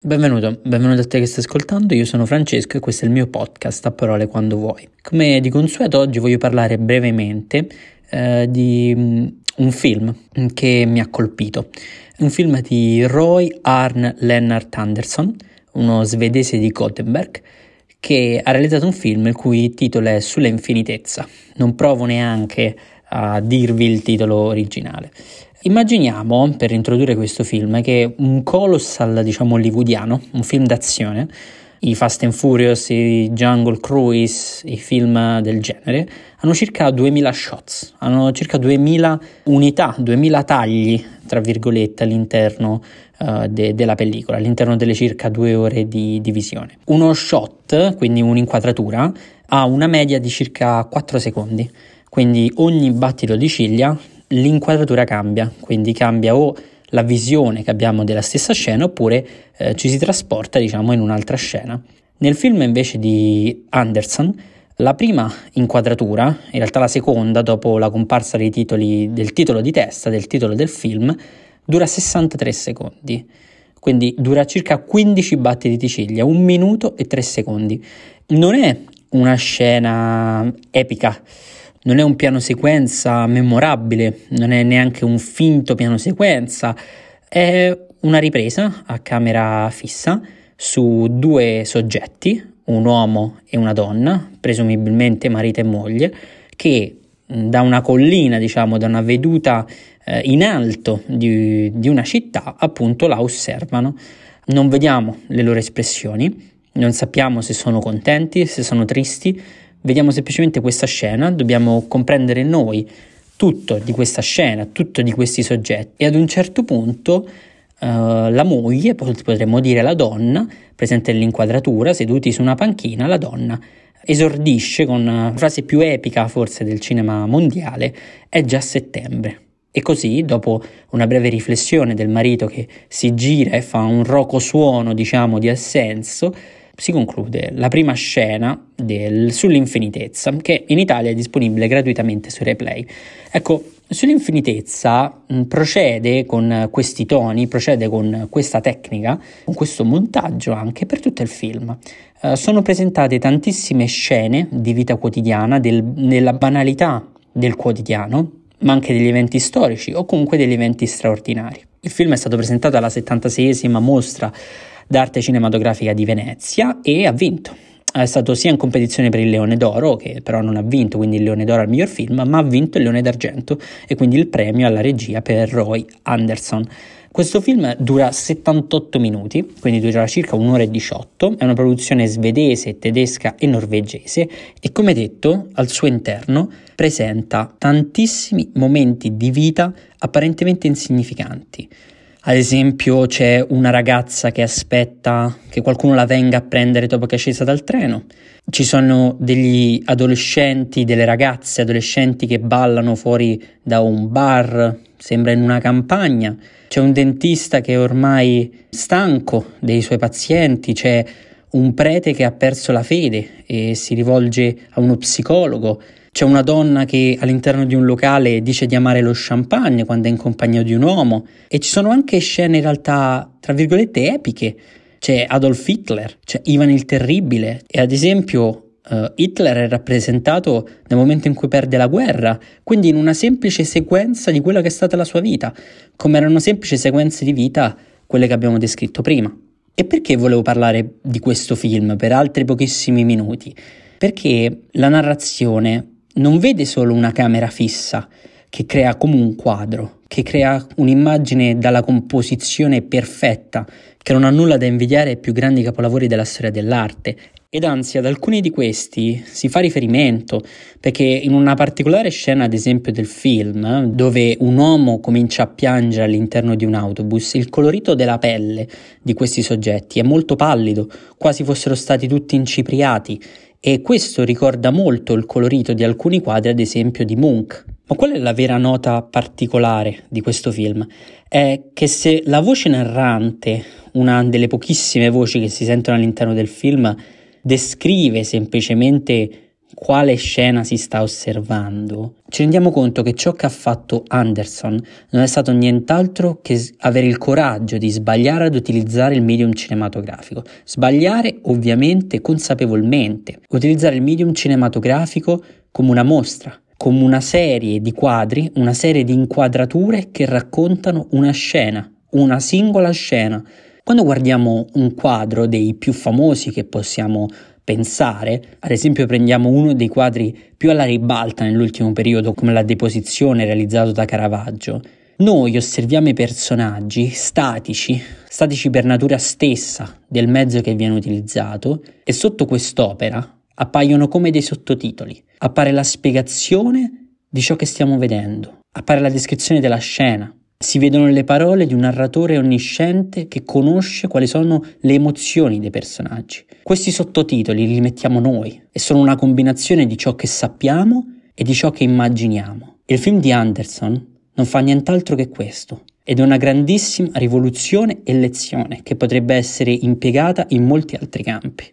Benvenuto, benvenuto a te che stai ascoltando, io sono Francesco e questo è il mio podcast a parole quando vuoi. Come di consueto oggi voglio parlare brevemente eh, di um, un film che mi ha colpito, un film di Roy Arn Lennart Andersson, uno svedese di Gothenburg, che ha realizzato un film il cui titolo è Sulla infinitezza. Non provo neanche a dirvi il titolo originale. Immaginiamo, per introdurre questo film, che un colossal, diciamo, hollywoodiano, un film d'azione, i Fast and Furious, i Jungle Cruise, i film del genere, hanno circa 2000 shots, hanno circa 2000 unità, 2000 tagli, tra virgolette, all'interno uh, de- della pellicola, all'interno delle circa due ore di, di visione. Uno shot, quindi un'inquadratura, ha una media di circa 4 secondi, quindi ogni battito di ciglia l'inquadratura cambia, quindi cambia o la visione che abbiamo della stessa scena oppure eh, ci si trasporta diciamo in un'altra scena. Nel film invece di Anderson la prima inquadratura, in realtà la seconda dopo la comparsa titoli, del titolo di testa, del titolo del film, dura 63 secondi, quindi dura circa 15 battiti di ciglia, un minuto e 3 secondi. Non è una scena epica, non è un piano sequenza memorabile, non è neanche un finto piano sequenza, è una ripresa a camera fissa su due soggetti, un uomo e una donna, presumibilmente marito e moglie, che da una collina, diciamo, da una veduta eh, in alto di, di una città, appunto la osservano. Non vediamo le loro espressioni, non sappiamo se sono contenti, se sono tristi, vediamo semplicemente questa scena, dobbiamo comprendere noi tutto di questa scena, tutto di questi soggetti e ad un certo punto uh, la moglie, potremmo dire la donna, presente nell'inquadratura, seduti su una panchina, la donna esordisce con la frase più epica forse del cinema mondiale, è già settembre. E così, dopo una breve riflessione del marito che si gira e fa un roco suono, diciamo, di assenso, si conclude la prima scena del, sull'infinitezza, che in Italia è disponibile gratuitamente su Replay. Ecco, sull'infinitezza mh, procede con questi toni, procede con questa tecnica, con questo montaggio anche per tutto il film. Uh, sono presentate tantissime scene di vita quotidiana, del, della banalità del quotidiano, ma anche degli eventi storici o comunque degli eventi straordinari. Il film è stato presentato alla 76esima mostra d'arte cinematografica di Venezia e ha vinto. È stato sia in competizione per il Leone d'Oro, che però non ha vinto quindi il Leone d'Oro al miglior film, ma ha vinto il Leone d'Argento e quindi il premio alla regia per Roy Anderson. Questo film dura 78 minuti, quindi dura circa un'ora e 18, è una produzione svedese, tedesca e norvegese e come detto al suo interno presenta tantissimi momenti di vita apparentemente insignificanti. Ad esempio c'è una ragazza che aspetta che qualcuno la venga a prendere dopo che è scesa dal treno. Ci sono degli adolescenti, delle ragazze adolescenti che ballano fuori da un bar, sembra in una campagna. C'è un dentista che è ormai stanco dei suoi pazienti, c'è un prete che ha perso la fede e si rivolge a uno psicologo. C'è una donna che all'interno di un locale dice di amare lo champagne quando è in compagnia di un uomo e ci sono anche scene in realtà, tra virgolette, epiche. C'è Adolf Hitler, c'è Ivan il Terribile e ad esempio uh, Hitler è rappresentato nel momento in cui perde la guerra, quindi in una semplice sequenza di quella che è stata la sua vita, come erano semplici sequenze di vita quelle che abbiamo descritto prima. E perché volevo parlare di questo film per altri pochissimi minuti? Perché la narrazione non vede solo una camera fissa che crea come un quadro, che crea un'immagine dalla composizione perfetta, che non ha nulla da invidiare ai più grandi capolavori della storia dell'arte. Ed anzi, ad alcuni di questi si fa riferimento, perché in una particolare scena, ad esempio, del film, dove un uomo comincia a piangere all'interno di un autobus, il colorito della pelle di questi soggetti è molto pallido, quasi fossero stati tutti incipriati, e questo ricorda molto il colorito di alcuni quadri, ad esempio di Munch. Ma qual è la vera nota particolare di questo film? È che se la voce narrante, una delle pochissime voci che si sentono all'interno del film, descrive semplicemente quale scena si sta osservando, ci rendiamo conto che ciò che ha fatto Anderson non è stato nient'altro che avere il coraggio di sbagliare ad utilizzare il medium cinematografico. Sbagliare ovviamente consapevolmente, utilizzare il medium cinematografico come una mostra, come una serie di quadri, una serie di inquadrature che raccontano una scena, una singola scena. Quando guardiamo un quadro dei più famosi che possiamo pensare, ad esempio prendiamo uno dei quadri più alla ribalta nell'ultimo periodo come la deposizione realizzato da Caravaggio, noi osserviamo i personaggi statici, statici per natura stessa del mezzo che viene utilizzato e sotto quest'opera appaiono come dei sottotitoli. Appare la spiegazione di ciò che stiamo vedendo, appare la descrizione della scena, si vedono le parole di un narratore onnisciente che conosce quali sono le emozioni dei personaggi. Questi sottotitoli li mettiamo noi e sono una combinazione di ciò che sappiamo e di ciò che immaginiamo. Il film di Anderson non fa nient'altro che questo ed è una grandissima rivoluzione e lezione che potrebbe essere impiegata in molti altri campi.